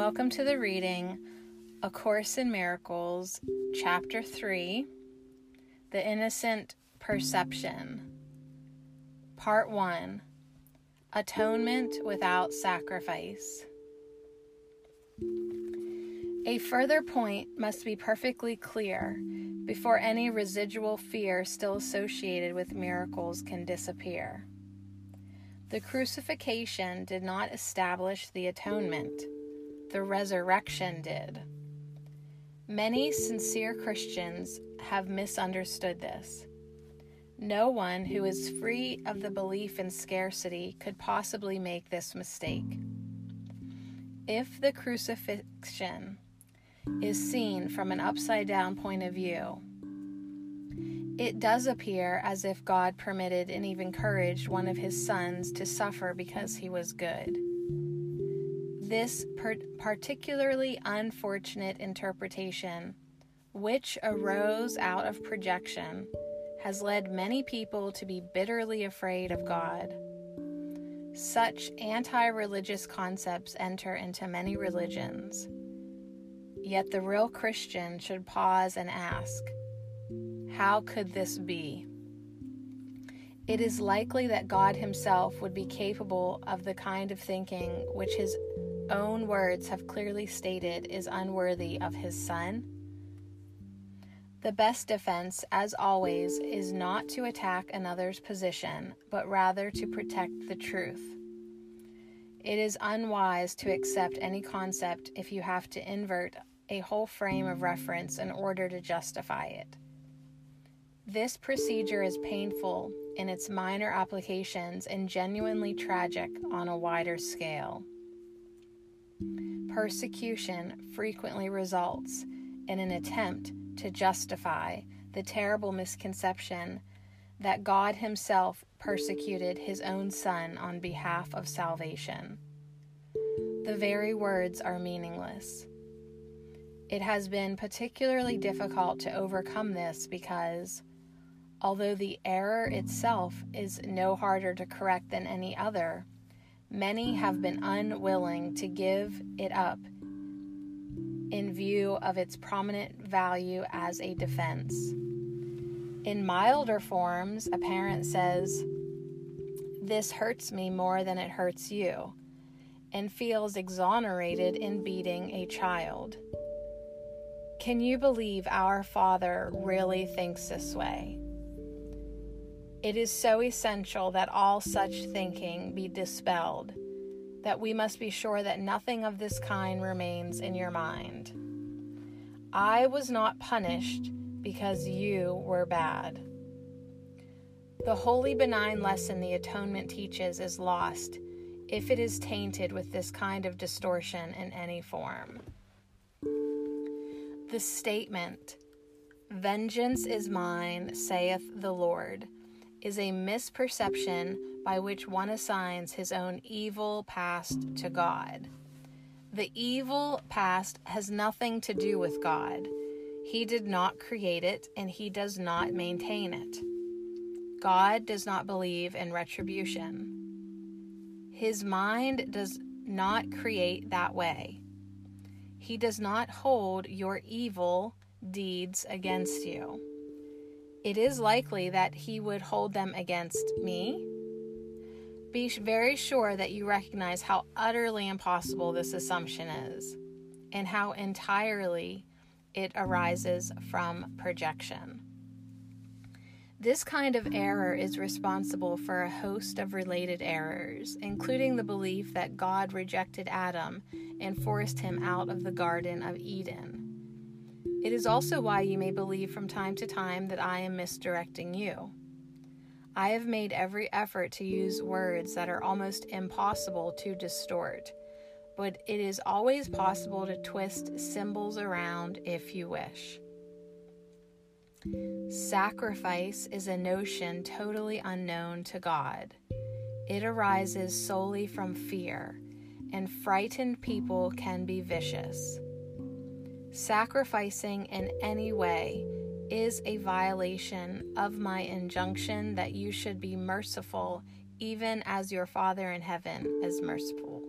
Welcome to the reading A Course in Miracles, Chapter 3 The Innocent Perception, Part 1 Atonement Without Sacrifice. A further point must be perfectly clear before any residual fear still associated with miracles can disappear. The crucifixion did not establish the atonement the resurrection did. Many sincere Christians have misunderstood this. No one who is free of the belief in scarcity could possibly make this mistake. If the crucifixion is seen from an upside down point of view, it does appear as if God permitted and even encouraged one of his sons to suffer because he was good. This per- particularly unfortunate interpretation, which arose out of projection, has led many people to be bitterly afraid of God. Such anti religious concepts enter into many religions. Yet the real Christian should pause and ask, How could this be? It is likely that God Himself would be capable of the kind of thinking which His own words have clearly stated is unworthy of his son? The best defense, as always, is not to attack another's position, but rather to protect the truth. It is unwise to accept any concept if you have to invert a whole frame of reference in order to justify it. This procedure is painful in its minor applications and genuinely tragic on a wider scale. Persecution frequently results in an attempt to justify the terrible misconception that God Himself persecuted His own Son on behalf of salvation. The very words are meaningless. It has been particularly difficult to overcome this because, although the error itself is no harder to correct than any other, many have been unwilling to give it up in view of its prominent value as a defense. In milder forms, a parent says, This hurts me more than it hurts you, and feels exonerated in beating a child. Can you believe our Father really thinks this way? It is so essential that all such thinking be dispelled that we must be sure that nothing of this kind remains in your mind. I was not punished because you were bad. The holy benign lesson the atonement teaches is lost if it is tainted with this kind of distortion in any form. The statement, Vengeance is mine, saith the Lord is a misperception by which one assigns his own evil past to God. The evil past has nothing to do with God. He did not create it and he does not maintain it. God does not believe in retribution. His mind does not create that way. He does not hold your evil deeds against you it is likely that he would hold them against me. Be very sure that you recognize how utterly impossible this assumption is and how entirely it arises from projection. This kind of error is responsible for a host of related errors, including the belief that God rejected Adam and forced him out of the Garden of Eden. It is also why you may believe from time to time that I am misdirecting you. I have made every effort to use words that are almost impossible to distort, but it is always possible to twist symbols around if you wish. Sacrifice is a notion totally unknown to God. It arises solely from fear, and frightened people can be vicious. Sacrificing in any way is a violation of my injunction that you should be merciful, even as your Father in heaven is merciful.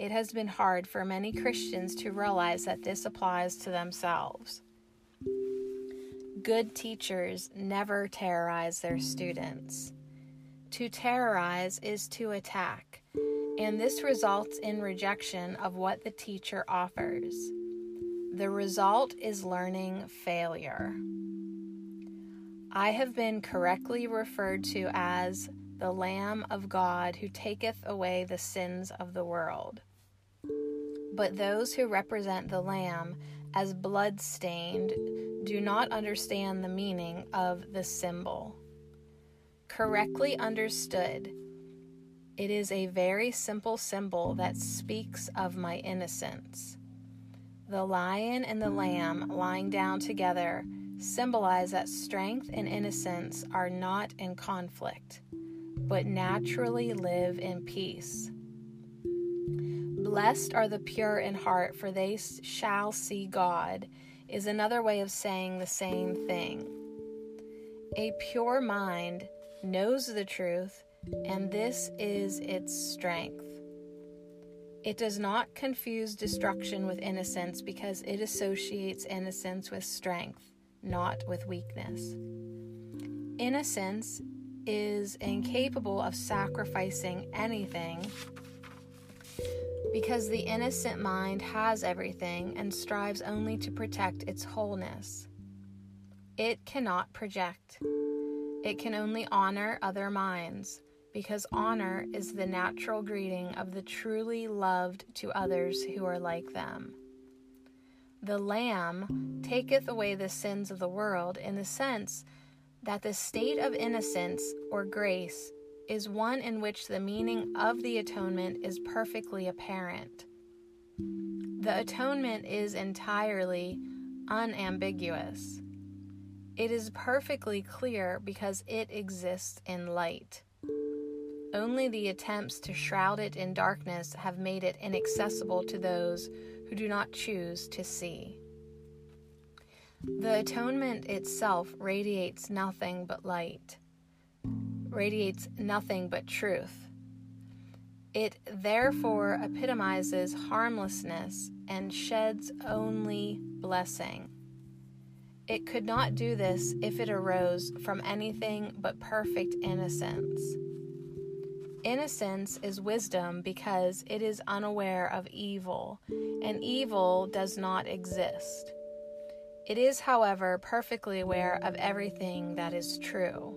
it has been hard for many Christians to realize that this applies to themselves. Good teachers never terrorize their students. To terrorize is to attack, and this results in rejection of what the teacher offers. The result is learning failure. I have been correctly referred to as the Lamb of God who taketh away the sins of the world. But those who represent the Lamb as blood stained do not understand the meaning of the symbol. Correctly understood, it is a very simple symbol that speaks of my innocence. The lion and the lamb lying down together symbolize that strength and innocence are not in conflict, but naturally live in peace. Blessed are the pure in heart, for they shall see God, is another way of saying the same thing. A pure mind knows the truth, and this is its strength. It does not confuse destruction with innocence because it associates innocence with strength not with weakness. Innocence is incapable of sacrificing anything because the innocent mind has everything and strives only to protect its wholeness. It cannot project. It can only honor other minds because honor is the natural greeting of the truly loved to others who are like them. The Lamb taketh away the sins of the world in the sense that the state of innocence or grace is one in which the meaning of the atonement is perfectly apparent. The atonement is entirely unambiguous. It is perfectly clear because it exists in light. Only the attempts to shroud it in darkness have made it inaccessible to those who do not choose to see. The atonement itself radiates nothing but light, radiates nothing but truth. It therefore epitomizes harmlessness and sheds only blessing. It could not do this if it arose from anything but perfect innocence. Innocence is wisdom because it is unaware of evil, and evil does not exist. It is, however, perfectly aware of everything that is true.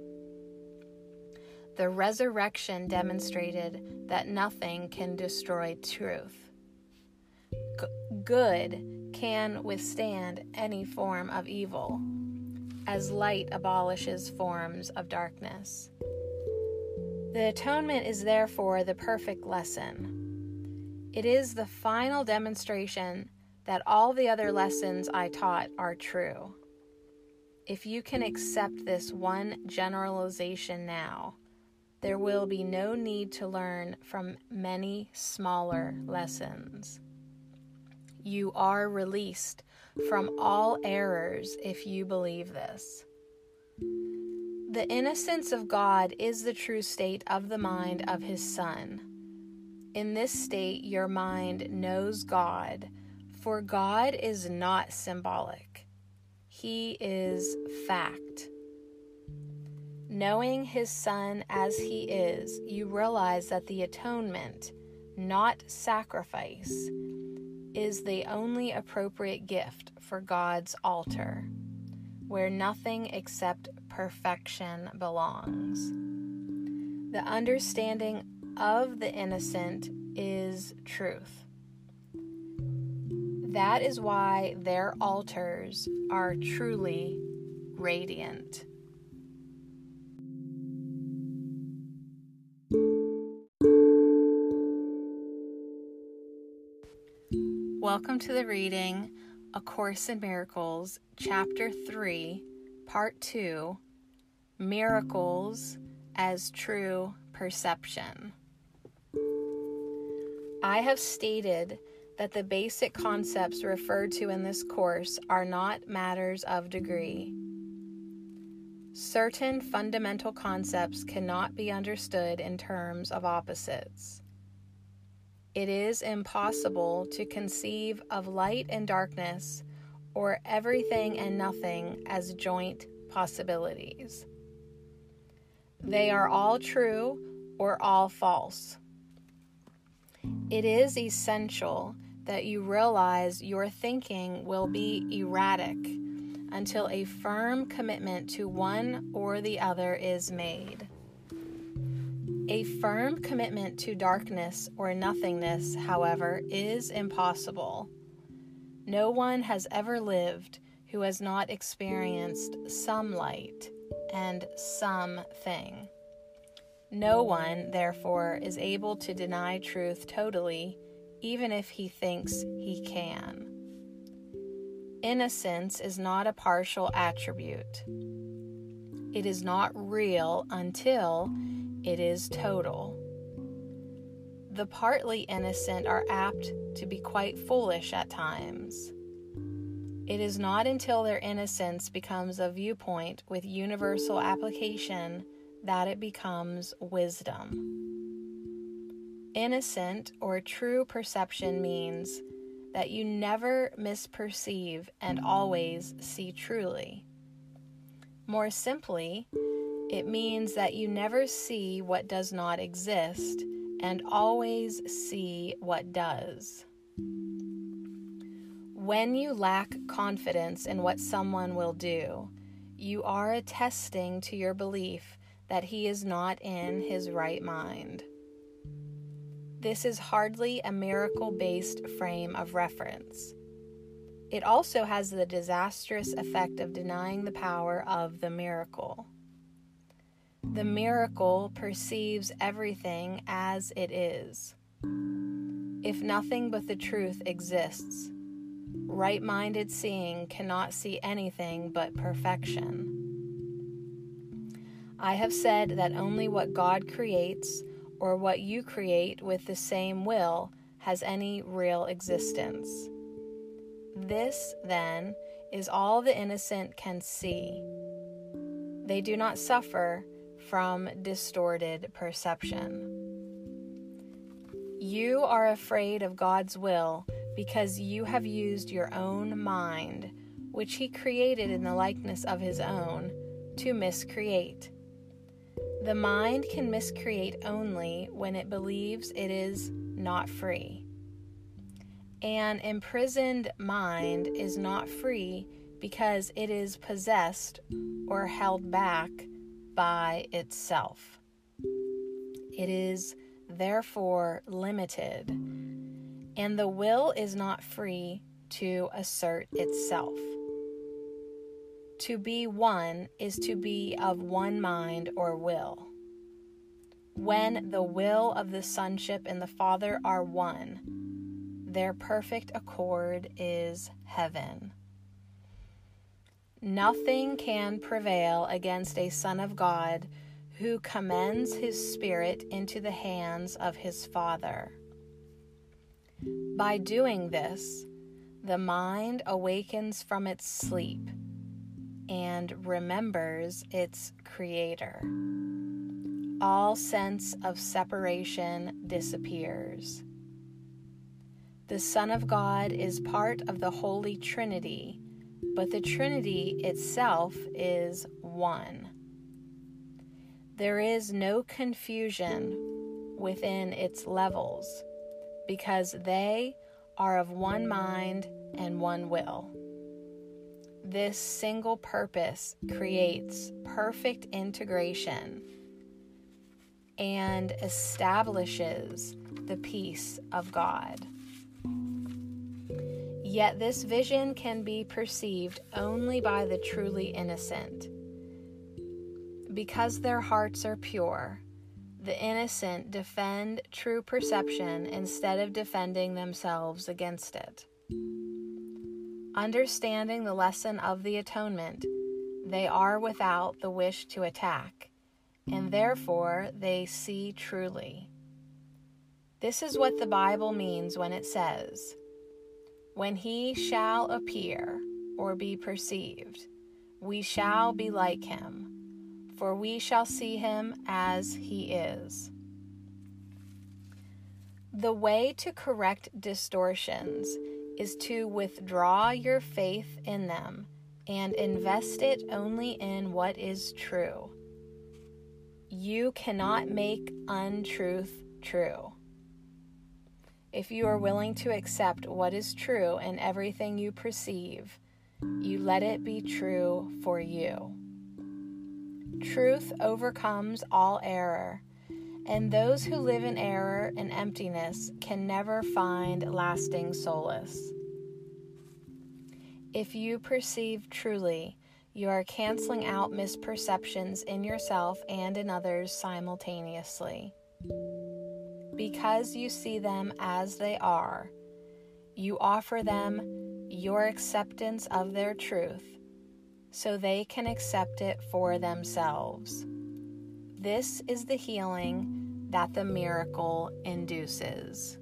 The resurrection demonstrated that nothing can destroy truth. G- good can withstand any form of evil, as light abolishes forms of darkness. The atonement is therefore the perfect lesson. It is the final demonstration that all the other lessons I taught are true. If you can accept this one generalization now, there will be no need to learn from many smaller lessons. You are released from all errors if you believe this. The innocence of God is the true state of the mind of His Son. In this state, your mind knows God, for God is not symbolic, He is fact. Knowing His Son as He is, you realize that the atonement, not sacrifice, is the only appropriate gift for God's altar, where nothing except perfection belongs. The understanding of the innocent is truth. That is why their altars are truly radiant. Welcome to the reading A Course in Miracles, Chapter 3, Part 2 Miracles as True Perception. I have stated that the basic concepts referred to in this course are not matters of degree. Certain fundamental concepts cannot be understood in terms of opposites. it is impossible to conceive of light and darkness or everything and nothing as joint possibilities. They are all true or all false. It is essential that you realize your thinking will be erratic until a firm commitment to one or the other is made. A firm commitment to darkness or nothingness, however, is impossible. No one has ever lived who has not experienced some light and something. No one, therefore, is able to deny truth totally, even if he thinks he can. Innocence is not a partial attribute. It is not real until it is total. The partly innocent are apt to be quite foolish at times. It is not until their innocence becomes a viewpoint with universal application that it becomes wisdom. Innocent or true perception means that you never misperceive and always see truly. More simply, it means that you never see what does not exist and always see what does. When you lack confidence in what someone will do, you are attesting to your belief that he is not in his right mind. This is hardly a miracle based frame of reference. It also has the disastrous effect of denying the power of the miracle. The miracle perceives everything as it is. If nothing but the truth exists, right minded seeing cannot see anything but perfection. I have said that only what God creates or what you create with the same will has any real existence. This, then, is all the innocent can see. They do not suffer from distorted perception. You are afraid of God's will because you have used your own mind, which He created in the likeness of His own, to miscreate. The mind can miscreate only when it believes it is not free. An imprisoned mind is not free because it is possessed or held back by itself. It is therefore limited, and the will is not free to assert itself. To be one is to be of one mind or will. When the will of the Sonship and the Father are one, their perfect accord is heaven. Nothing can prevail against a Son of God who commends his Spirit into the hands of his Father. By doing this, the mind awakens from its sleep and remembers its Creator. All sense of separation disappears. The Son of God is part of the Holy Trinity but the Trinity itself is one. There is no confusion within its levels because they are of one mind and one will. This single purpose creates perfect integration and establishes the peace of God. Yet this vision can be perceived only by the truly innocent. Because their hearts are pure, the innocent defend true perception instead of defending themselves against it. Understanding the lesson of the atonement, they are without the wish to attack, and therefore they see truly. This is what the Bible means when it says, when he shall appear or be perceived, we shall be like him, for we shall see him as he is. The way to correct distortions is to withdraw your faith in them and invest it only in what is true. You cannot make untruth true. If you are willing to accept what is true in everything you perceive, you let it be true for you. Truth overcomes all error, and those who live in error and emptiness can never find lasting solace. If you perceive truly, you are canceling out misperceptions in yourself and in others simultaneously. Because you see them as they are, you offer them your acceptance of their truth so they can accept it for themselves. This is the healing that the miracle induces.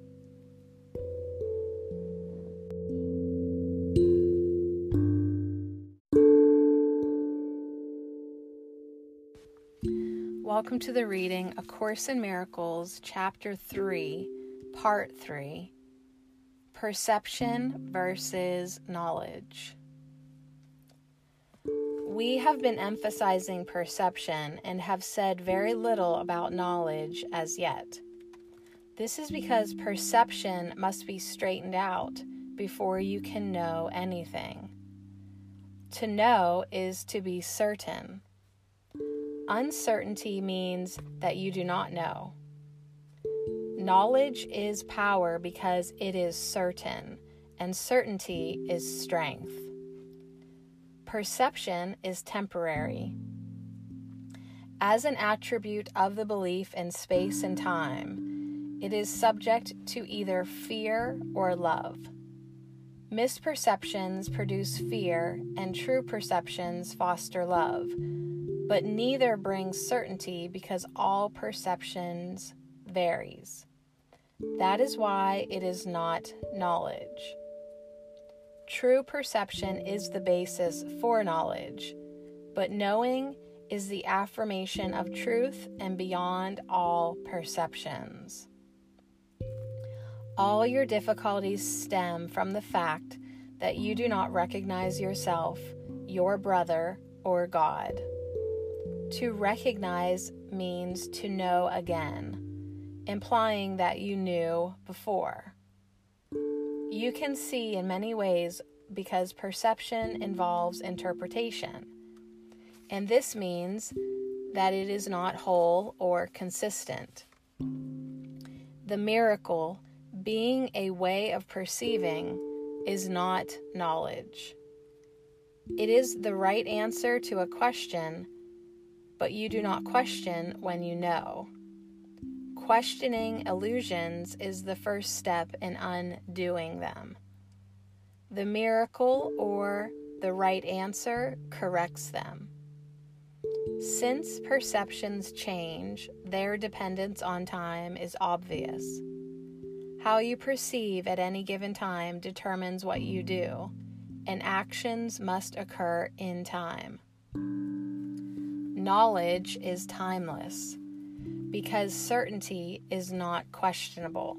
Welcome to the reading A Course in Miracles, Chapter 3, Part 3 Perception versus Knowledge. We have been emphasizing perception and have said very little about knowledge as yet. This is because perception must be straightened out before you can know anything. To know is to be certain. Uncertainty means that you do not know. Knowledge is power because it is certain, and certainty is strength. Perception is temporary. As an attribute of the belief in space and time, it is subject to either fear or love. Misperceptions produce fear, and true perceptions foster love but neither brings certainty because all perceptions varies. That is why it is not knowledge. True perception is the basis for knowledge, but knowing is the affirmation of truth and beyond all perceptions. All your difficulties stem from the fact that you do not recognize yourself, your brother, or God. To recognize means to know again, implying that you knew before. You can see in many ways because perception involves interpretation, and this means that it is not whole or consistent. The miracle, being a way of perceiving, is not knowledge. It is the right answer to a question but you do not question when you know. Questioning illusions is the first step in undoing them. The miracle or the right answer corrects them. Since perceptions change, their dependence on time is obvious. How you perceive at any given time determines what you do, and actions must occur in time. Knowledge is timeless because certainty is not questionable.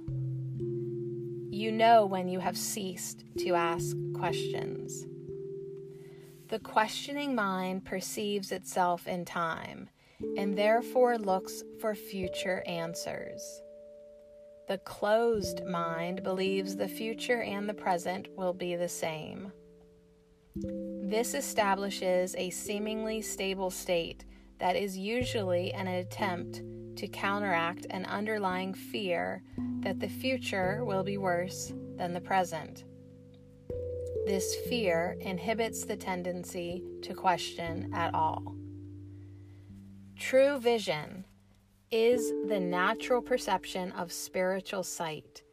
You know when you have ceased to ask questions. The questioning mind perceives itself in time and therefore looks for future answers. The closed mind believes the future and the present will be the same. This establishes a seemingly stable state that is usually an attempt to counteract an underlying fear that the future will be worse than the present. This fear inhibits the tendency to question at all. True vision is the natural perception of spiritual sight,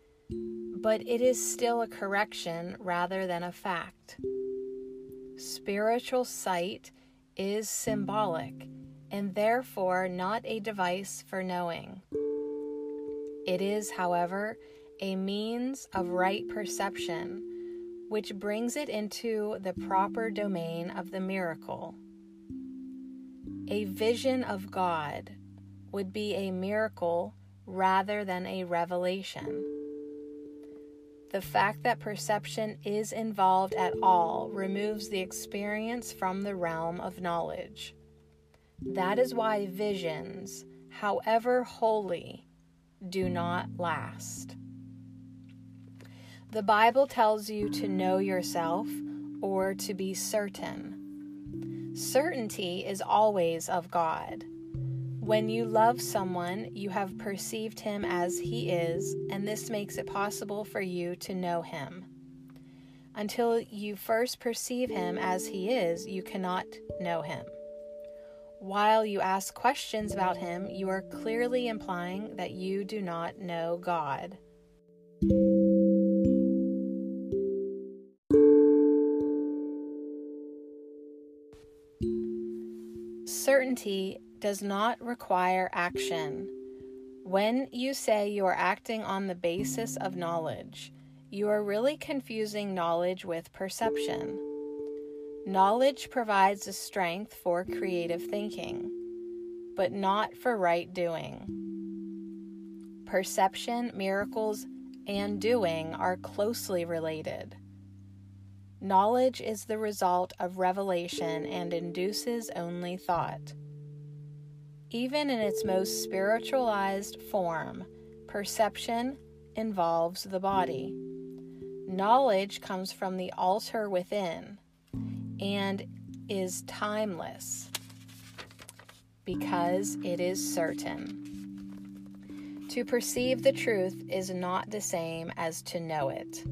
but it is still a correction rather than a fact. Spiritual sight is symbolic and therefore not a device for knowing. It is, however, a means of right perception, which brings it into the proper domain of the miracle. A vision of God would be a miracle rather than a revelation. The fact that perception is involved at all removes the experience from the realm of knowledge. That is why visions, however holy, do not last. The Bible tells you to know yourself or to be certain. Certainty is always of God. When you love someone, you have perceived him as he is, and this makes it possible for you to know him. Until you first perceive him as he is, you cannot know him. While you ask questions about him, you are clearly implying that you do not know God. Certainty does not require action. When you say you are acting on the basis of knowledge, you are really confusing knowledge with perception. Knowledge provides a strength for creative thinking, but not for right doing. Perception, miracles, and doing are closely related. Knowledge is the result of revelation and induces only thought. Even in its most spiritualized form, perception involves the body. Knowledge comes from the altar within and is timeless because it is certain. To perceive the truth is not the same as to know it.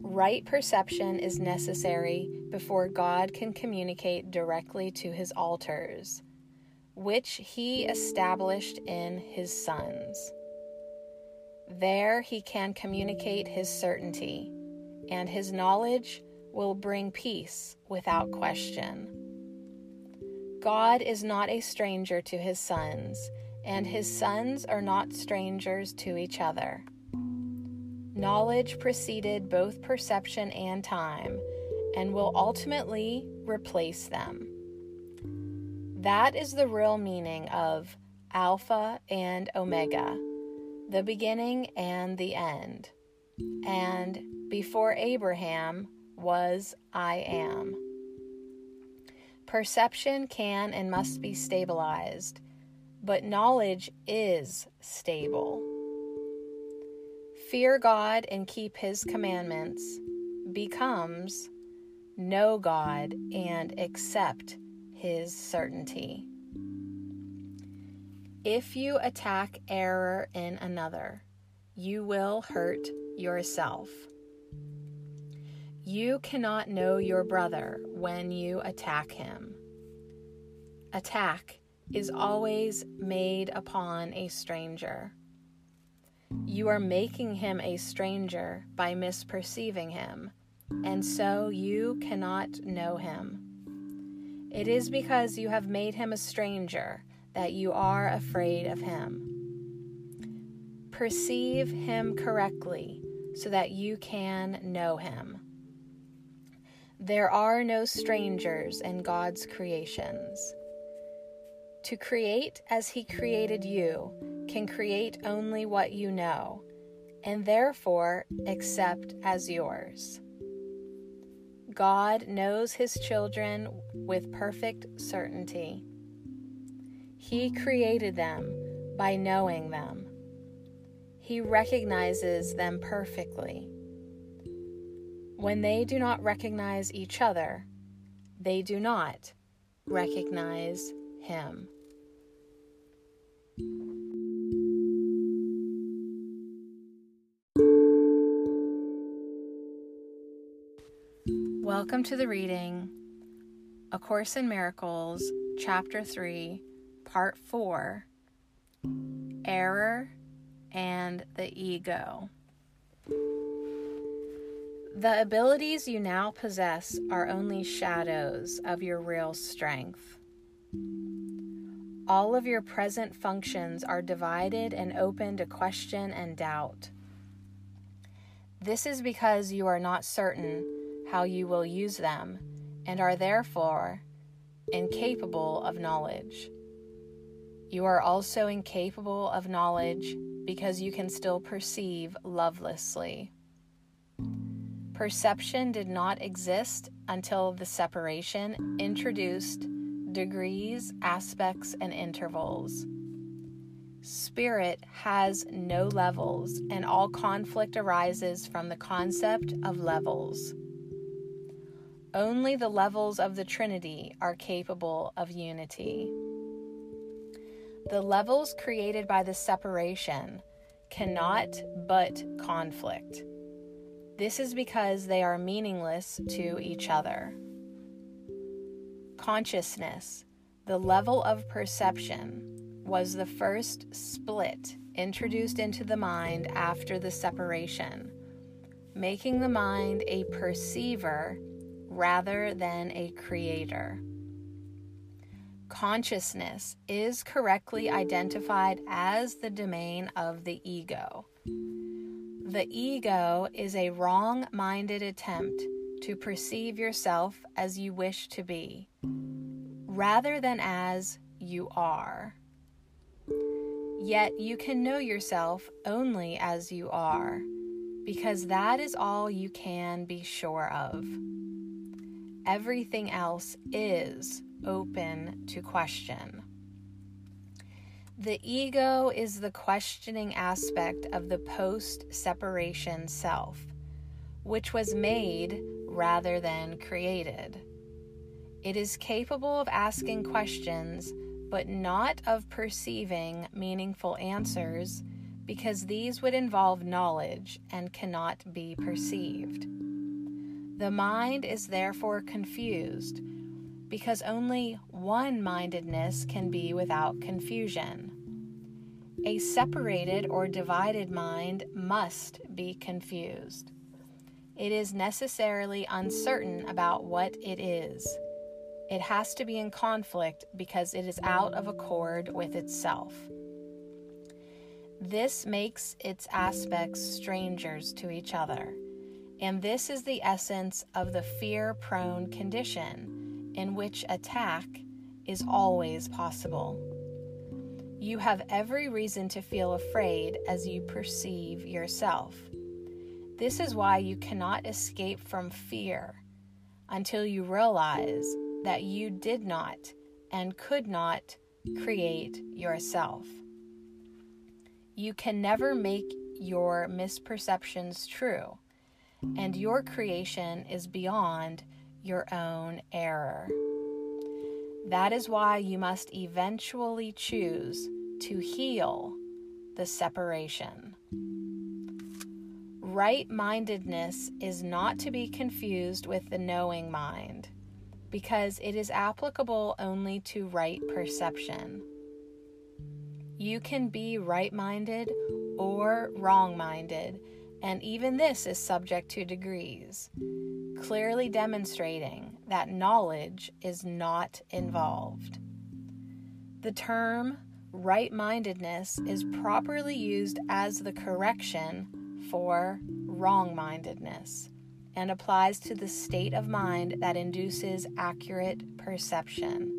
Right perception is necessary before God can communicate directly to his altars, which he established in his sons. There he can communicate his certainty, and his knowledge will bring peace without question. God is not a stranger to his sons, and his sons are not strangers to each other. Knowledge preceded both perception and time and will ultimately replace them. That is the real meaning of Alpha and Omega, the beginning and the end. And before Abraham was I am. Perception can and must be stabilized, but knowledge is stable. Fear God and keep His commandments becomes know God and accept His certainty. If you attack error in another, you will hurt yourself. You cannot know your brother when you attack him. Attack is always made upon a stranger. You are making him a stranger by misperceiving him, and so you cannot know him. It is because you have made him a stranger that you are afraid of him. Perceive him correctly so that you can know him. There are no strangers in God's creations. To create as He created you can create only what you know, and therefore accept as yours. God knows His children with perfect certainty. He created them by knowing them. He recognizes them perfectly. When they do not recognize each other, they do not recognize Him. Welcome to the reading A Course in Miracles, Chapter 3, Part 4 Error and the Ego. The abilities you now possess are only shadows of your real strength. All of your present functions are divided and open to question and doubt. This is because you are not certain how you will use them and are therefore incapable of knowledge. You are also incapable of knowledge because you can still perceive lovelessly. Perception did not exist until the separation introduced degrees, aspects, and intervals. Spirit has no levels, and all conflict arises from the concept of levels. Only the levels of the Trinity are capable of unity. The levels created by the separation cannot but conflict. This is because they are meaningless to each other. Consciousness, the level of perception, was the first split introduced into the mind after the separation, making the mind a perceiver rather than a creator. Consciousness is correctly identified as the domain of the ego. The ego is a wrong minded attempt to perceive yourself as you wish to be, rather than as you are. Yet you can know yourself only as you are, because that is all you can be sure of. Everything else is open to question. The ego is the questioning aspect of the post separation self, which was made rather than created. It is capable of asking questions, but not of perceiving meaningful answers, because these would involve knowledge and cannot be perceived. The mind is therefore confused because only one mindedness can be without confusion. A separated or divided mind must be confused. It is necessarily uncertain about what it is. It has to be in conflict because it is out of accord with itself. This makes its aspects strangers to each other, and this is the essence of the fear prone condition in which attack is always possible. You have every reason to feel afraid as you perceive yourself. This is why you cannot escape from fear until you realize that you did not and could not create yourself. You can never make your misperceptions true, and your creation is beyond your own error. That is why you must eventually choose to heal the separation. Right mindedness is not to be confused with the knowing mind because it is applicable only to right perception. You can be right minded or wrong minded, and even this is subject to degrees clearly demonstrating that knowledge is not involved. The term right mindedness is properly used as the correction for wrong mindedness and applies to the state of mind that induces accurate perception.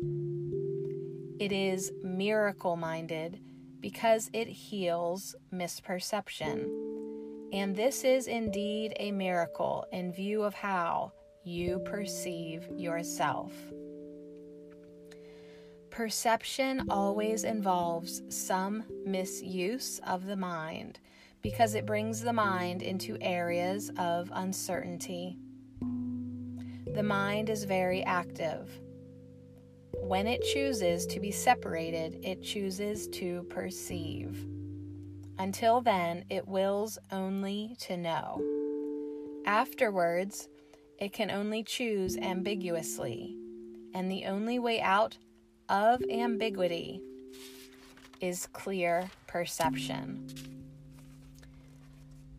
It is miracle minded because it heals misperception and this is indeed a miracle in view of how you perceive yourself. Perception always involves some misuse of the mind because it brings the mind into areas of uncertainty. The mind is very active. When it chooses to be separated, it chooses to perceive. Until then, it wills only to know. Afterwards, it can only choose ambiguously, and the only way out of ambiguity is clear perception.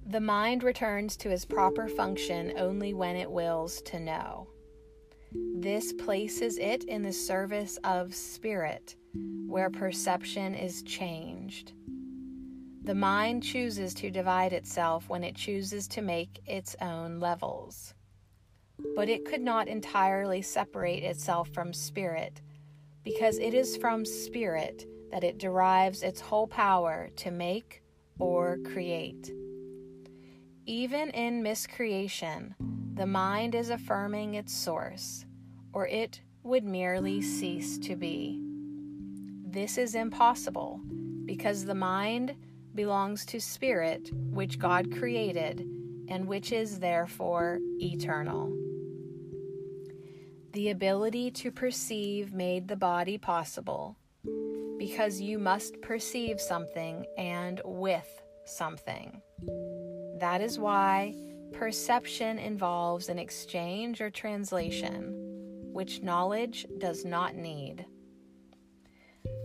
The mind returns to its proper function only when it wills to know. This places it in the service of spirit, where perception is changed. The mind chooses to divide itself when it chooses to make its own levels. But it could not entirely separate itself from spirit, because it is from spirit that it derives its whole power to make or create. Even in miscreation, the mind is affirming its source, or it would merely cease to be. This is impossible because the mind belongs to spirit, which God created, and which is therefore eternal. The ability to perceive made the body possible because you must perceive something and with something. That is why perception involves an exchange or translation, which knowledge does not need.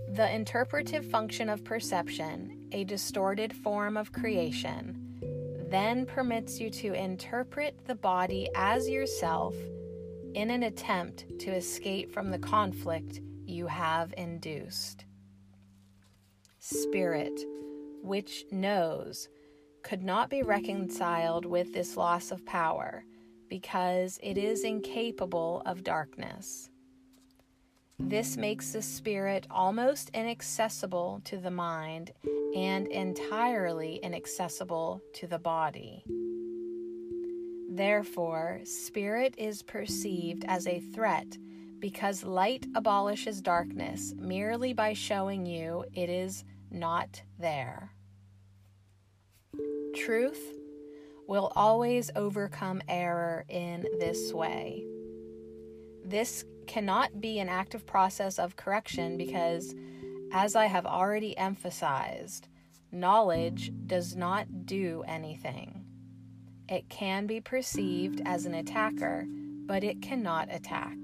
The interpretive function of perception, a distorted form of creation, then permits you to interpret the body as yourself in an attempt to escape from the conflict you have induced. Spirit, which knows, could not be reconciled with this loss of power because it is incapable of darkness. This makes the spirit almost inaccessible to the mind and entirely inaccessible to the body. Therefore, spirit is perceived as a threat because light abolishes darkness merely by showing you it is not there. Truth will always overcome error in this way. This cannot be an active process of correction because, as I have already emphasized, knowledge does not do anything. It can be perceived as an attacker, but it cannot attack.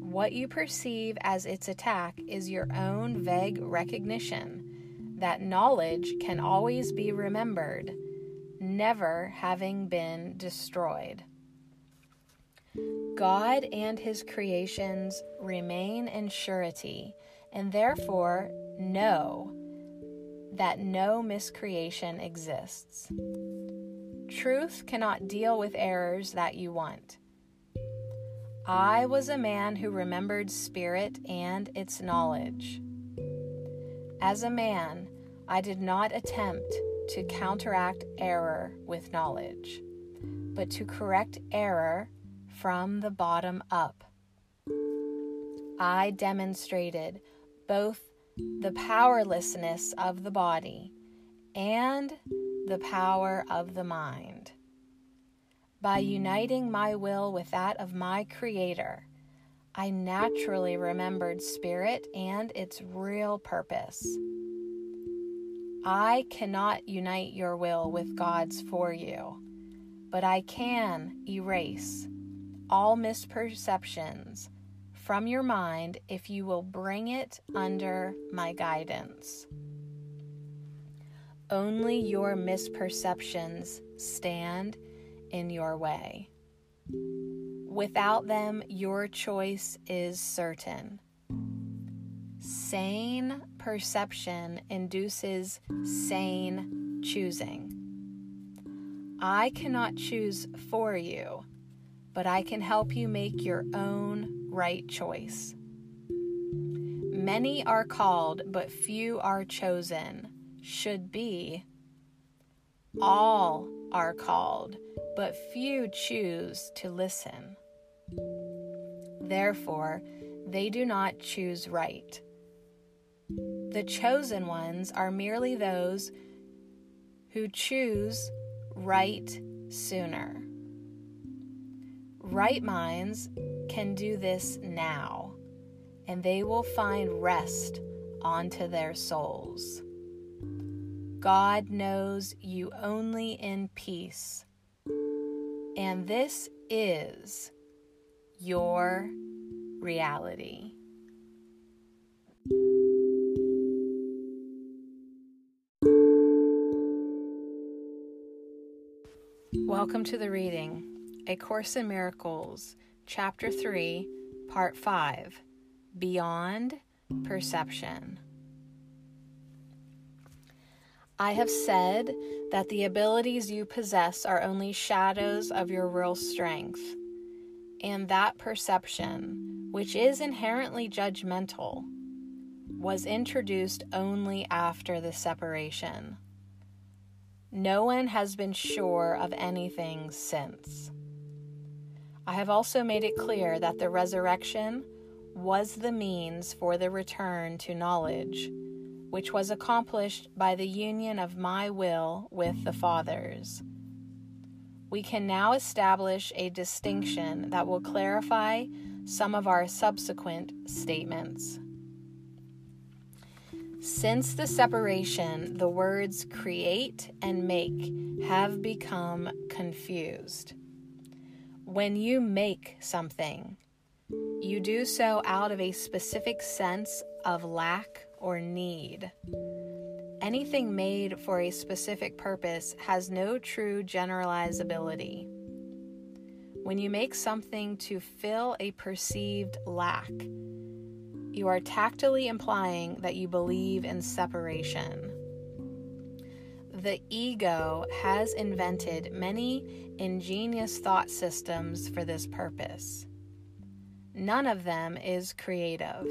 What you perceive as its attack is your own vague recognition that knowledge can always be remembered, never having been destroyed. God and his creations remain in surety, and therefore know that no miscreation exists. Truth cannot deal with errors that you want. I was a man who remembered spirit and its knowledge. As a man, I did not attempt to counteract error with knowledge, but to correct error from the bottom up. I demonstrated both the powerlessness of the body and the power of the mind. By uniting my will with that of my Creator, I naturally remembered spirit and its real purpose. I cannot unite your will with God's for you, but I can erase all misperceptions from your mind if you will bring it under my guidance. Only your misperceptions stand in your way. Without them, your choice is certain. Sane perception induces sane choosing. I cannot choose for you, but I can help you make your own right choice. Many are called, but few are chosen should be all are called, but few choose to listen. Therefore, they do not choose right. The chosen ones are merely those who choose right sooner. Right minds can do this now, and they will find rest onto their souls. God knows you only in peace. And this is your reality. Welcome to the reading A Course in Miracles, Chapter 3, Part 5 Beyond Perception. I have said that the abilities you possess are only shadows of your real strength, and that perception, which is inherently judgmental, was introduced only after the separation. No one has been sure of anything since. I have also made it clear that the resurrection was the means for the return to knowledge, which was accomplished by the union of my will with the Father's. We can now establish a distinction that will clarify some of our subsequent statements. Since the separation, the words create and make have become confused. When you make something, you do so out of a specific sense of lack or need. Anything made for a specific purpose has no true generalizability. When you make something to fill a perceived lack, you are tactily implying that you believe in separation. The ego has invented many ingenious thought systems for this purpose. None of them is creative.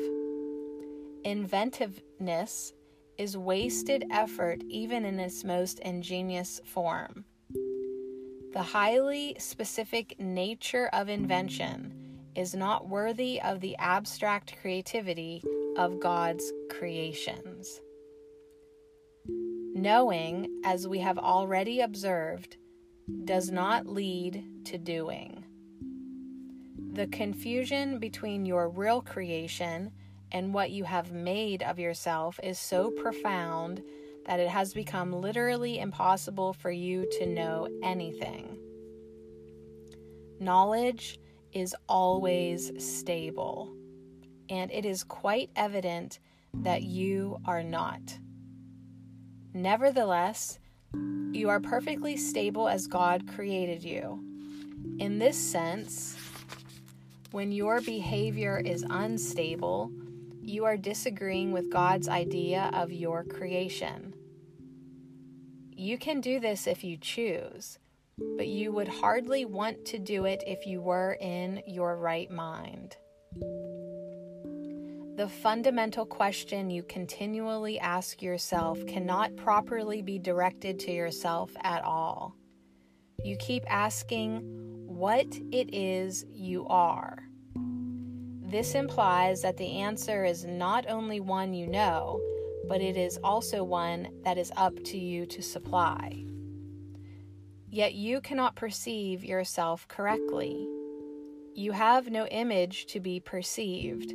Inventiveness is wasted effort even in its most ingenious form. The highly specific nature of invention is not worthy of the abstract creativity of God's creations. Knowing, as we have already observed, does not lead to doing. The confusion between your real creation and what you have made of yourself is so profound that it has become literally impossible for you to know anything. Knowledge is always stable, and it is quite evident that you are not. Nevertheless, you are perfectly stable as God created you. In this sense, when your behavior is unstable, you are disagreeing with God's idea of your creation. You can do this if you choose, but you would hardly want to do it if you were in your right mind. The fundamental question you continually ask yourself cannot properly be directed to yourself at all. You keep asking what it is you are. This implies that the answer is not only one you know, but it is also one that is up to you to supply. Yet you cannot perceive yourself correctly. You have no image to be perceived.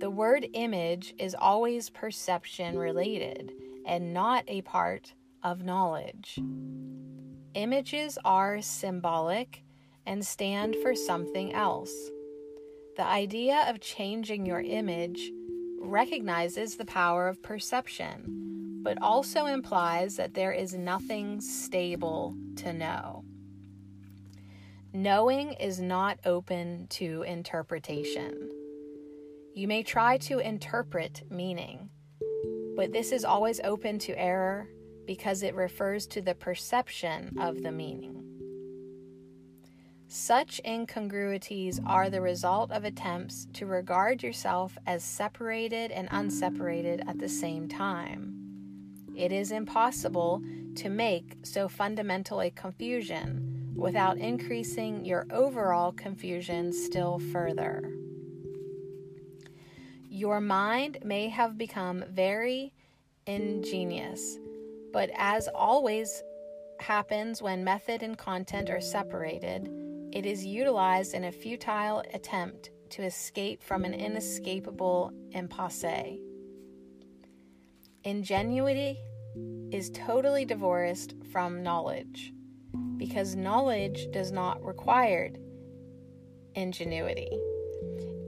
The word image is always perception related and not a part of knowledge. Images are symbolic and stand for something else. The idea of changing your image recognizes the power of perception, but also implies that there is nothing stable to know. Knowing is not open to interpretation. You may try to interpret meaning, but this is always open to error because it refers to the perception of the meaning. Such incongruities are the result of attempts to regard yourself as separated and unseparated at the same time. It is impossible to make so fundamental a confusion without increasing your overall confusion still further. Your mind may have become very ingenious, but as always happens when method and content are separated, it is utilized in a futile attempt to escape from an inescapable impasse. Ingenuity is totally divorced from knowledge because knowledge does not require ingenuity.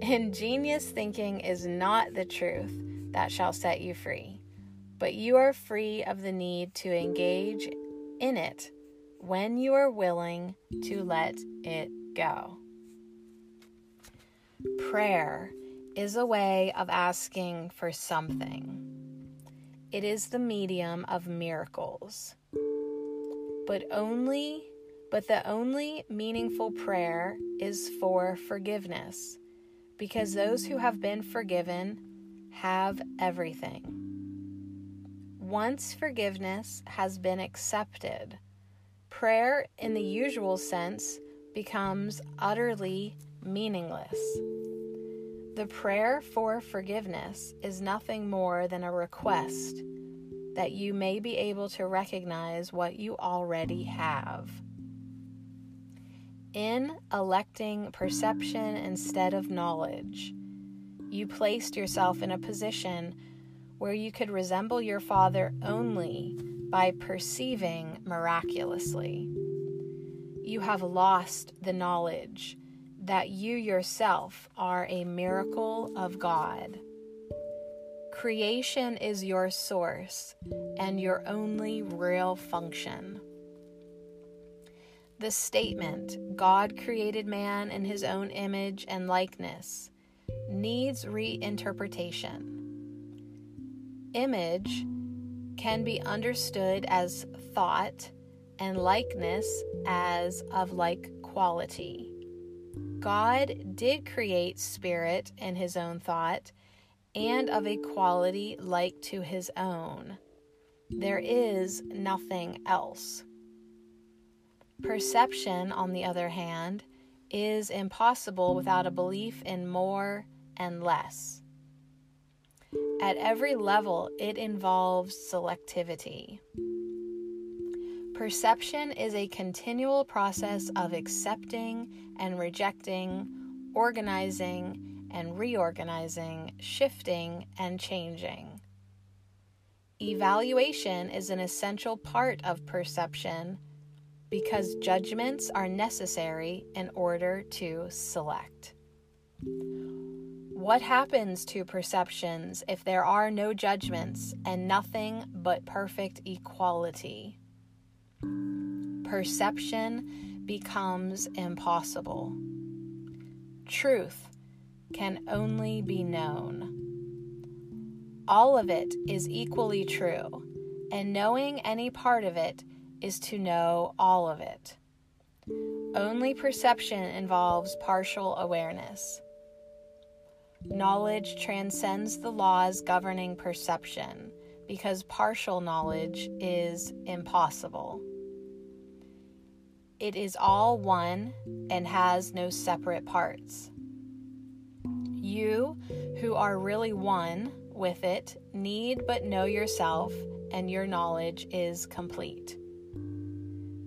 Ingenious thinking is not the truth that shall set you free, but you are free of the need to engage in it when you are willing to let it go. Prayer is a way of asking for something. It is the medium of miracles. But only but the only meaningful prayer is for forgiveness because those who have been forgiven have everything. Once forgiveness has been accepted, prayer in the usual sense becomes utterly meaningless. The prayer for forgiveness is nothing more than a request that you may be able to recognize what you already have. In electing perception instead of knowledge, you placed yourself in a position where you could resemble your Father only by perceiving miraculously. You have lost the knowledge that you yourself are a miracle of God. Creation is your source and your only real function. The statement, God created man in his own image and likeness, needs reinterpretation. Image can be understood as thought and likeness as of like quality. God did create spirit in his own thought and of a quality like to his own. There is nothing else. Perception, on the other hand, is impossible without a belief in more and less. At every level, it involves selectivity. Perception is a continual process of accepting and rejecting, organizing and reorganizing, shifting and changing. Evaluation is an essential part of perception because judgments are necessary in order to select. What happens to perceptions if there are no judgments and nothing but perfect equality? Perception becomes impossible. Truth can only be known. All of it is equally true, and knowing any part of it is to know all of it. Only perception involves partial awareness. Knowledge transcends the laws governing perception because partial knowledge is impossible. It is all one and has no separate parts. You, who are really one with it, need but know yourself, and your knowledge is complete.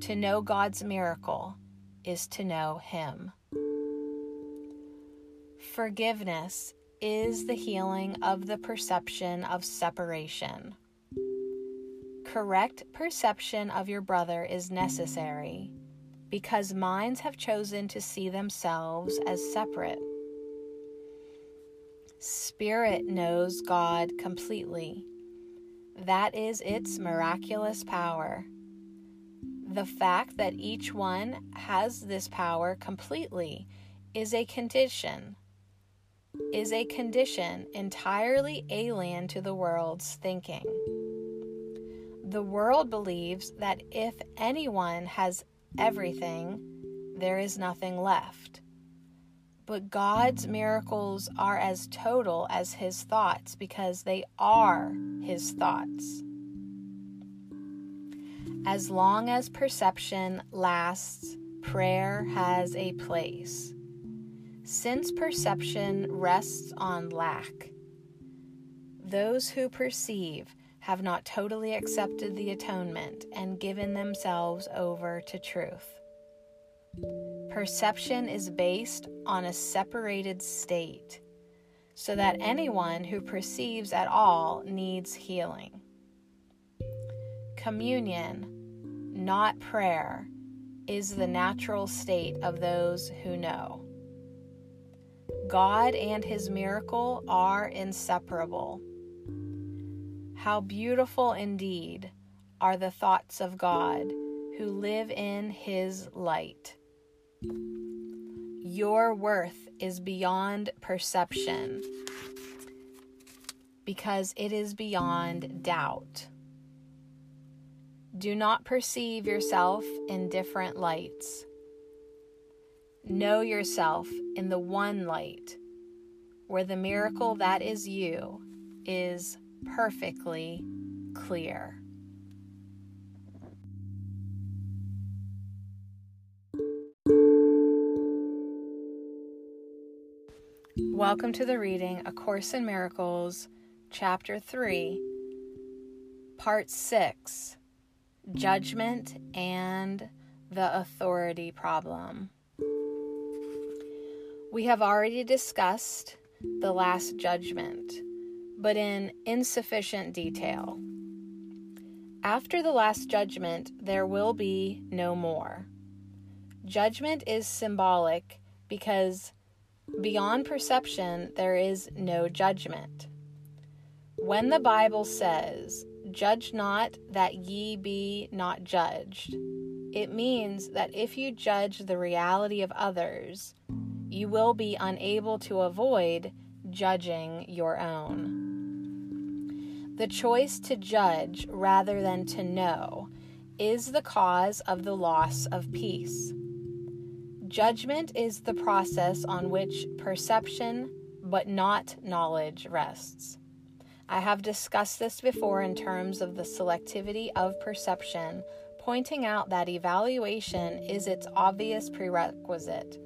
To know God's miracle is to know Him. Forgiveness is the healing of the perception of separation. Correct perception of your brother is necessary because minds have chosen to see themselves as separate. Spirit knows God completely. That is its miraculous power the fact that each one has this power completely is a condition is a condition entirely alien to the world's thinking. The world believes that if anyone has everything, there is nothing left. But God's miracles are as total as his thoughts because they are his thoughts. As long as perception lasts, prayer has a place. Since perception rests on lack, those who perceive have not totally accepted the atonement and given themselves over to truth. Perception is based on a separated state, so that anyone who perceives at all needs healing. Communion, not prayer, is the natural state of those who know. God and his miracle are inseparable. How beautiful indeed are the thoughts of God who live in his light. Your worth is beyond perception because it is beyond doubt. Do not perceive yourself in different lights. Know yourself in the one light, where the miracle that is you is perfectly clear. Welcome to the reading A Course in Miracles, Chapter 3, Part 6 Judgment and the Authority Problem. We have already discussed the Last Judgment, but in insufficient detail. After the Last Judgment, there will be no more. Judgment is symbolic because beyond perception, there is no judgment. When the Bible says, Judge not that ye be not judged, it means that if you judge the reality of others, you will be unable to avoid judging your own. The choice to judge rather than to know is the cause of the loss of peace. Judgment is the process on which perception, but not knowledge, rests. I have discussed this before in terms of the selectivity of perception, pointing out that evaluation is its obvious prerequisite.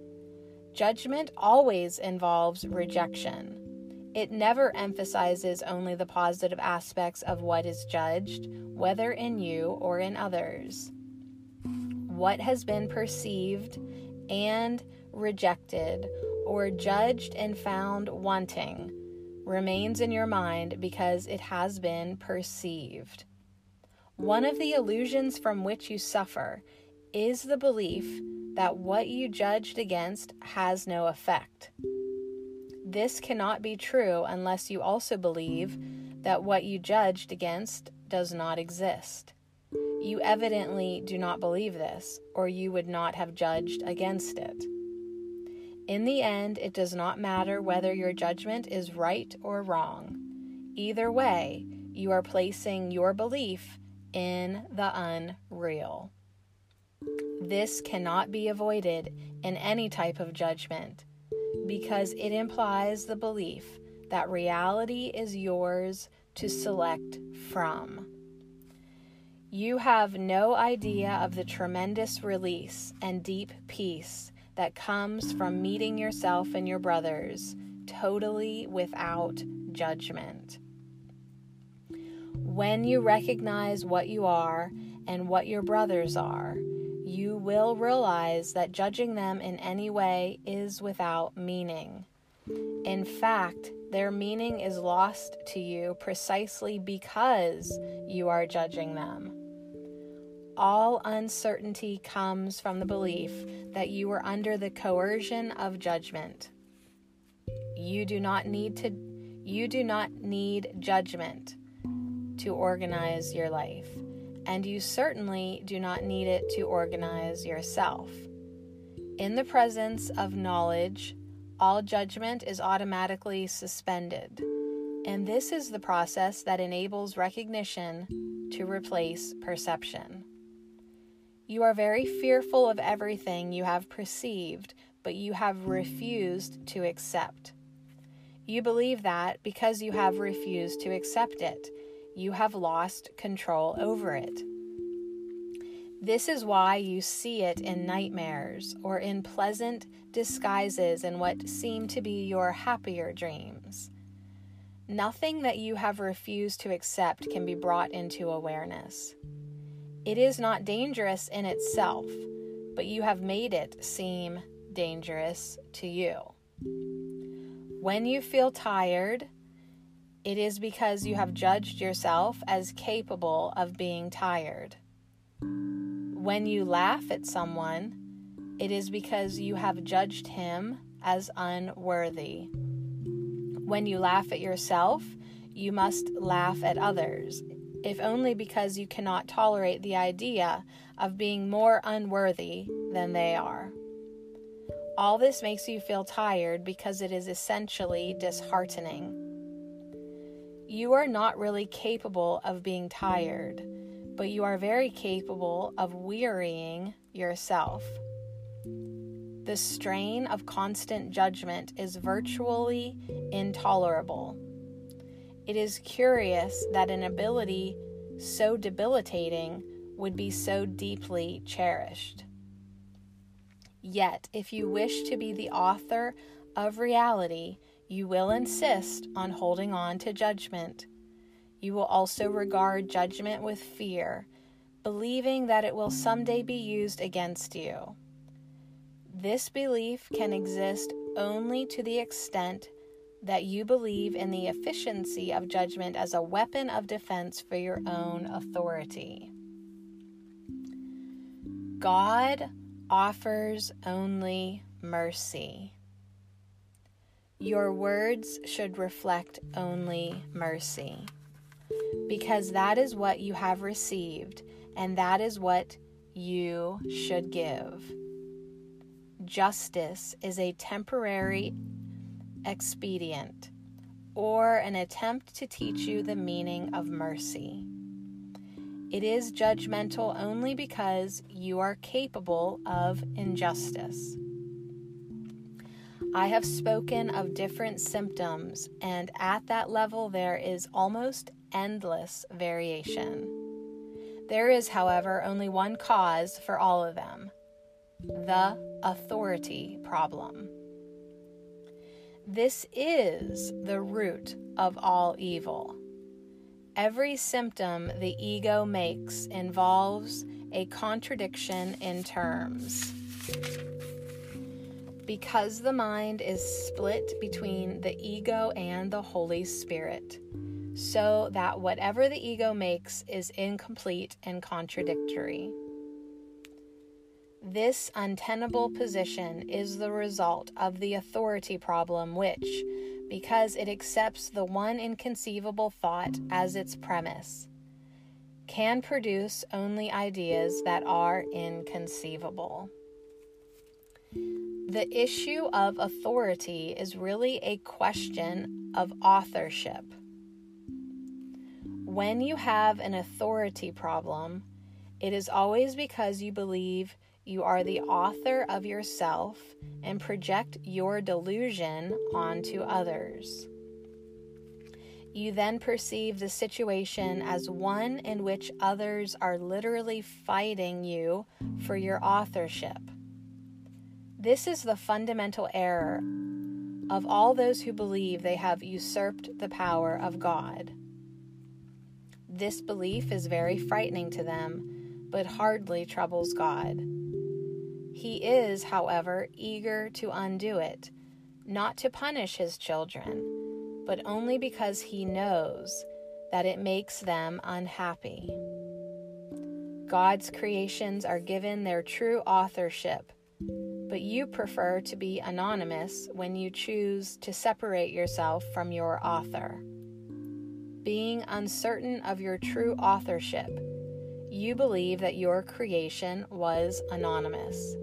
Judgment always involves rejection. It never emphasizes only the positive aspects of what is judged, whether in you or in others. What has been perceived and rejected or judged and found wanting remains in your mind because it has been perceived. One of the illusions from which you suffer is the belief that what you judged against has no effect. This cannot be true unless you also believe that what you judged against does not exist. You evidently do not believe this, or you would not have judged against it. In the end, it does not matter whether your judgment is right or wrong. Either way, you are placing your belief in the unreal. This cannot be avoided in any type of judgment because it implies the belief that reality is yours to select from. You have no idea of the tremendous release and deep peace that comes from meeting yourself and your brothers totally without judgment. When you recognize what you are and what your brothers are, you will realize that judging them in any way is without meaning. In fact, their meaning is lost to you precisely because you are judging them all uncertainty comes from the belief that you are under the coercion of judgment. You do not need to you do not need judgment to organize your life, and you certainly do not need it to organize yourself. In the presence of knowledge, all judgment is automatically suspended, and this is the process that enables recognition to replace perception. You are very fearful of everything you have perceived, but you have refused to accept. You believe that because you have refused to accept it, you have lost control over it. This is why you see it in nightmares or in pleasant disguises in what seem to be your happier dreams. Nothing that you have refused to accept can be brought into awareness. It is not dangerous in itself, but you have made it seem dangerous to you. When you feel tired, it is because you have judged yourself as capable of being tired. When you laugh at someone, it is because you have judged him as unworthy. When you laugh at yourself, you must laugh at others if only because you cannot tolerate the idea of being more unworthy than they are. All this makes you feel tired because it is essentially disheartening. You are not really capable of being tired, but you are very capable of wearying yourself. The strain of constant judgment is virtually intolerable It is curious that an ability so debilitating would be so deeply cherished. Yet, if you wish to be the author of reality, you will insist on holding on to judgment. You will also regard judgment with fear, believing that it will someday be used against you. This belief can exist only to the extent that you believe in the efficiency of judgment as a weapon of defense for your own authority. God offers only mercy. Your words should reflect only mercy, because that is what you have received, and that is what you should give. Justice is a temporary expedient or an attempt to teach you the meaning of mercy. It is judgmental only because you are capable of injustice. I have spoken of different symptoms, and at that level, there is almost endless variation. There is, however, only one cause for all of them the authority problem. This is the root of all evil. Every symptom the ego makes involves a contradiction in terms. Because the mind is split between the ego and the Holy Spirit, so that whatever the ego makes is incomplete and contradictory. This untenable position is the result of the authority problem, which, because it accepts the one inconceivable thought as its premise, can produce only ideas that are inconceivable. The issue of authority is really a question of authorship. When you have an authority problem, it is always because you believe you are the author of yourself and project your delusion onto others. You then perceive the situation as one in which others are literally fighting you for your authorship. This is the fundamental error of all those who believe they have usurped the power of God. This belief is very frightening to them, but hardly troubles God. He is, however, eager to undo it, not to punish his children, but only because he knows that it makes them unhappy. God's creations are given their true authorship, but you prefer to be anonymous when you choose to separate yourself from your author. Being uncertain of your true authorship, you believe that your creation was anonymous.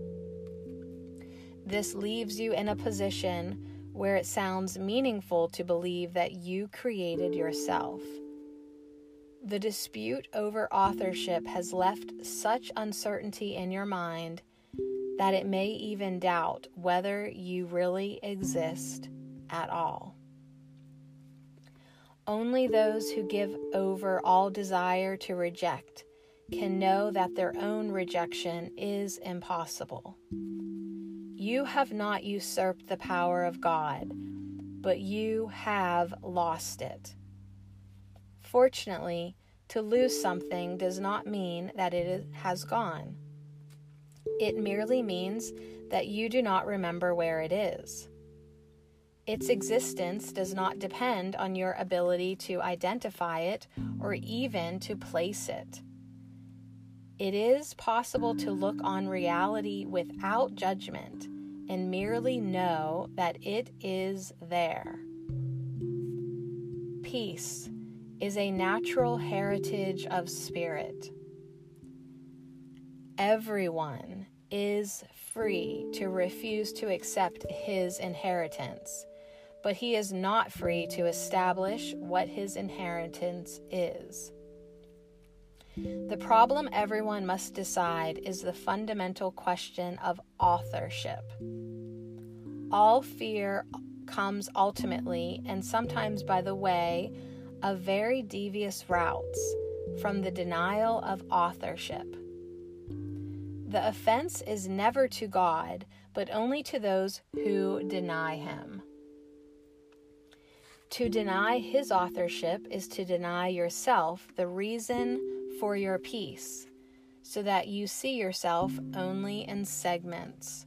This leaves you in a position where it sounds meaningful to believe that you created yourself. The dispute over authorship has left such uncertainty in your mind that it may even doubt whether you really exist at all. Only those who give over all desire to reject can know that their own rejection is impossible. You have not usurped the power of God, but you have lost it. Fortunately, to lose something does not mean that it has gone. It merely means that you do not remember where it is. Its existence does not depend on your ability to identify it or even to place it. It is possible to look on reality without judgment and merely know that it is there. Peace is a natural heritage of spirit. Everyone is free to refuse to accept his inheritance, but he is not free to establish what his inheritance is. The problem everyone must decide is the fundamental question of authorship. All fear comes ultimately and sometimes by the way of very devious routes from the denial of authorship. The offense is never to God, but only to those who deny Him. To deny His authorship is to deny yourself the reason for your peace, so that you see yourself only in segments.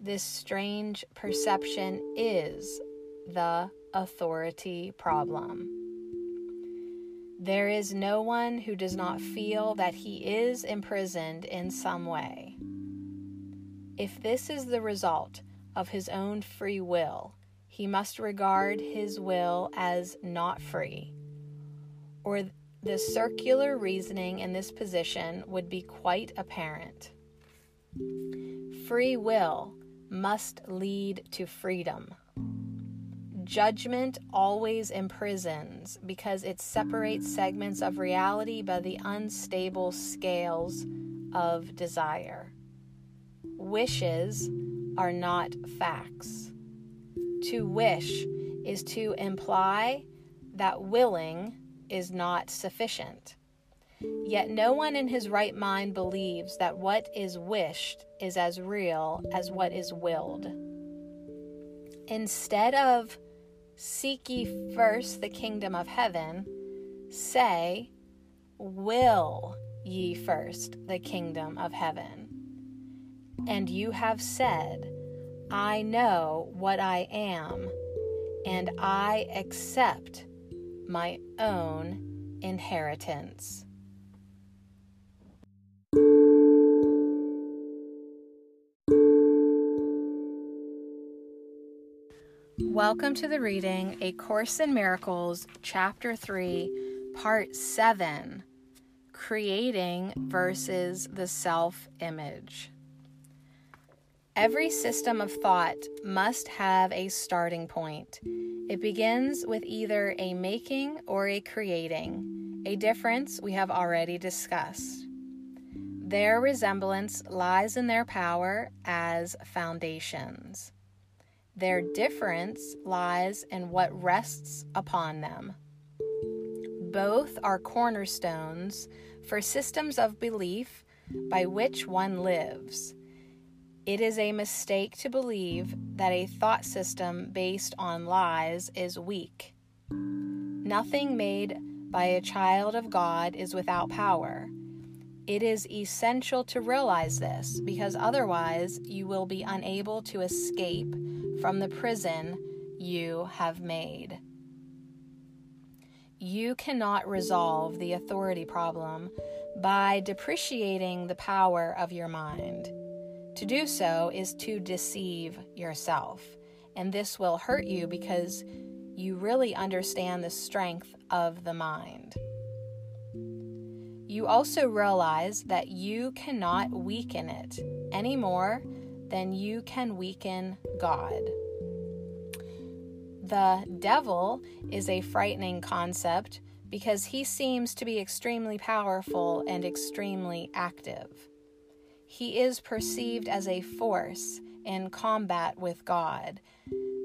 This strange perception is the authority problem. There is no one who does not feel that he is imprisoned in some way. If this is the result of his own free will, he must regard his will as not free. Or the circular reasoning in this position would be quite apparent. Free will must lead to freedom. Judgment always imprisons because it separates segments of reality by the unstable scales of desire. Wishes are not facts. To wish is to imply that willing is not sufficient. Yet no one in his right mind believes that what is wished is as real as what is willed. Instead of Seek ye first the kingdom of heaven. Say, Will ye first the kingdom of heaven? And you have said, I know what I am, and I accept my own inheritance. Welcome to the reading A Course in Miracles, Chapter 3, Part 7 Creating versus the Self Image. Every system of thought must have a starting point. It begins with either a making or a creating, a difference we have already discussed. Their resemblance lies in their power as foundations. Their difference lies in what rests upon them. Both are cornerstones for systems of belief by which one lives. It is a mistake to believe that a thought system based on lies is weak. Nothing made by a child of God is without power. It is essential to realize this because otherwise you will be unable to escape from the prison you have made. You cannot resolve the authority problem by depreciating the power of your mind. To do so is to deceive yourself, and this will hurt you because you really understand the strength of the mind. You also realize that you cannot weaken it any more than you can weaken God. The devil is a frightening concept because he seems to be extremely powerful and extremely active. He is perceived as a force in combat with God,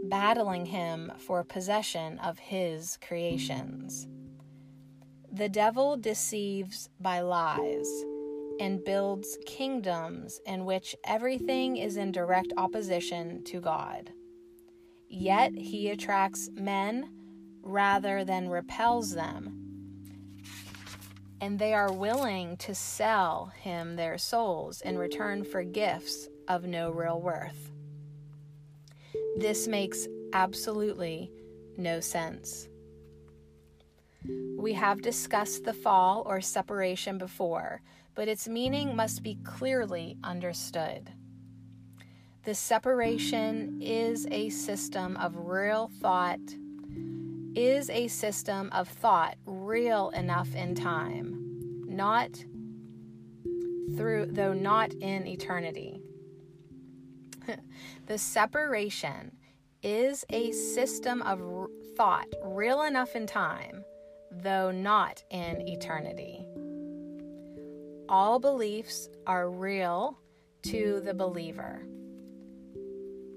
battling him for possession of his creations. The devil deceives by lies and builds kingdoms in which everything is in direct opposition to God. Yet he attracts men rather than repels them, and they are willing to sell him their souls in return for gifts of no real worth. This makes absolutely no sense. We have discussed the fall or separation before, but its meaning must be clearly understood. The separation is a system of real thought, is a system of thought real enough in time, not through, though not in eternity. the separation is a system of thought real enough in time, though not in eternity all beliefs are real to the believer.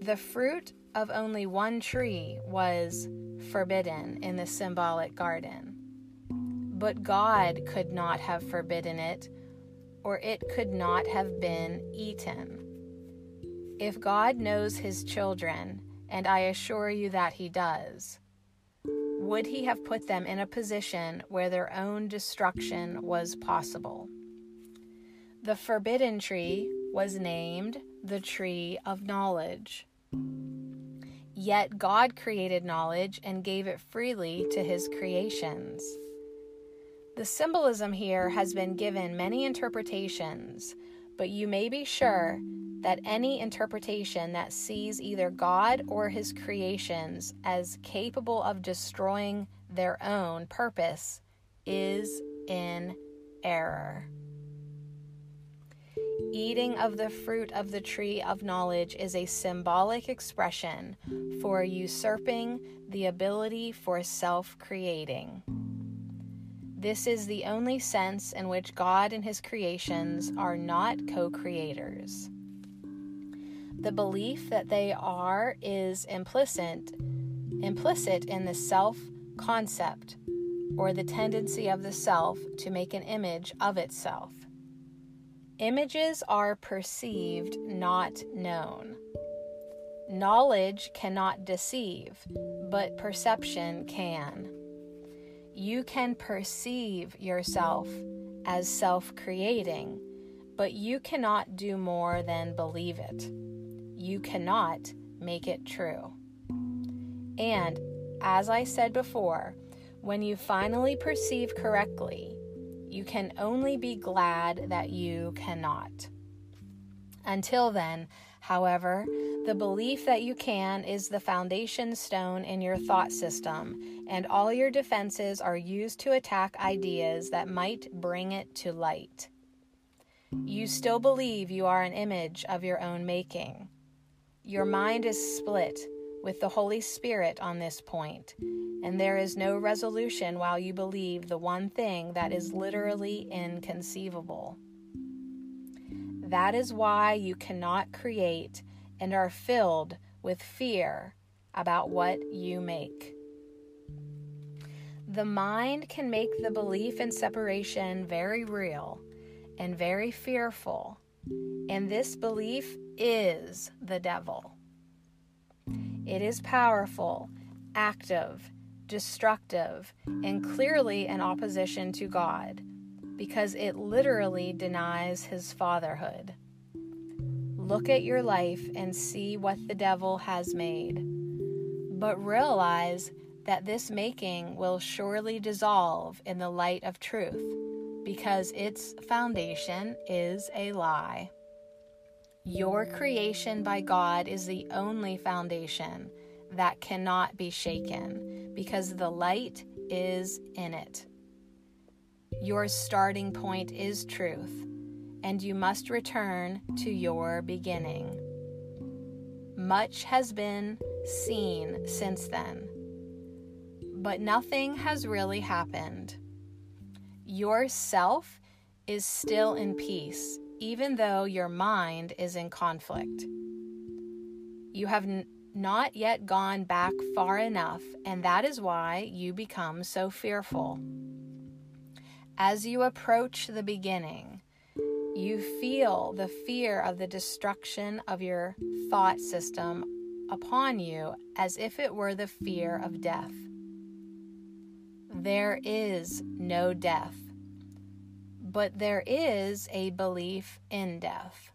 The fruit of only one tree was forbidden in the symbolic garden. But God could not have forbidden it, or it could not have been eaten. If God knows his children, and I assure you that he does, would he have put them in a position where their own destruction was possible? The forbidden tree was named the tree of knowledge. Yet God created knowledge and gave it freely to his creations. The symbolism here has been given many interpretations, but you may be sure that any interpretation that sees either God or his creations as capable of destroying their own purpose is in error. Eating of the fruit of the tree of knowledge is a symbolic expression for usurping the ability for self creating. This is the only sense in which God and his creations are not co creators. The belief that they are is implicit, implicit in the self concept or the tendency of the self to make an image of itself. Images are perceived, not known. Knowledge cannot deceive, but perception can. You can perceive yourself as self creating, but you cannot do more than believe it. You cannot make it true. And, as I said before, when you finally perceive correctly, you can only be glad that you cannot. Until then, however, the belief that you can is the foundation stone in your thought system, and all your defenses are used to attack ideas that might bring it to light. You still believe you are an image of your own making. Your mind is split with the Holy Spirit on this point, and there is no resolution while you believe the one thing that is literally inconceivable. That is why you cannot create and are filled with fear about what you make. The mind can make the belief in separation very real and very fearful, and this belief is the devil. It is powerful, active, destructive, and clearly in opposition to God because it literally denies his fatherhood. Look at your life and see what the devil has made. But realize that this making will surely dissolve in the light of truth because its foundation is a lie. Your creation by God is the only foundation that cannot be shaken because the light is in it. Your starting point is truth, and you must return to your beginning. Much has been seen since then, but nothing has really happened. Your self is still in peace, even though your mind is in conflict. You have n- not yet gone back far enough, and that is why you become so fearful. As you approach the beginning, you feel the fear of the destruction of your thought system upon you as if it were the fear of death. There is no death, but there is a belief in death.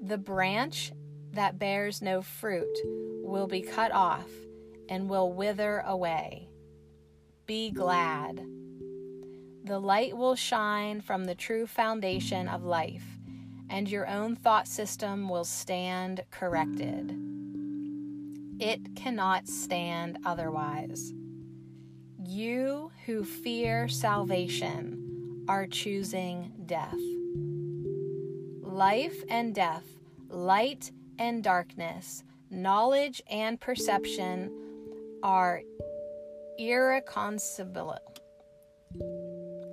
The branch that bears no fruit will be cut off and will wither away. Be glad. The light will shine from the true foundation of life, and your own thought system will stand corrected. It cannot stand otherwise. You who fear salvation are choosing death. Life and death, light and darkness, knowledge and perception are irreconcilable.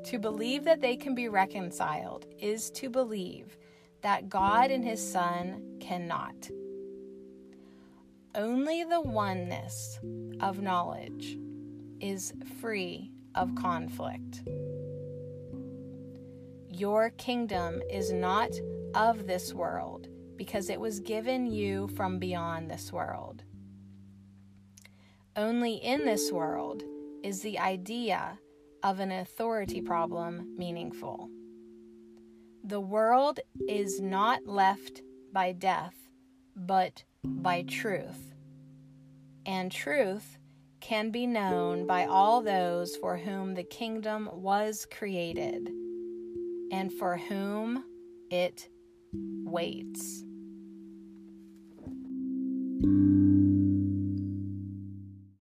To believe that they can be reconciled is to believe that God and His Son cannot. only the oneness of knowledge is free of conflict. Your kingdom is not of this world because it was given you from beyond this world. Only in this world is the idea of an authority problem meaningful. The world is not left by death, but by truth. And truth can be known by all those for whom the kingdom was created and for whom it waits.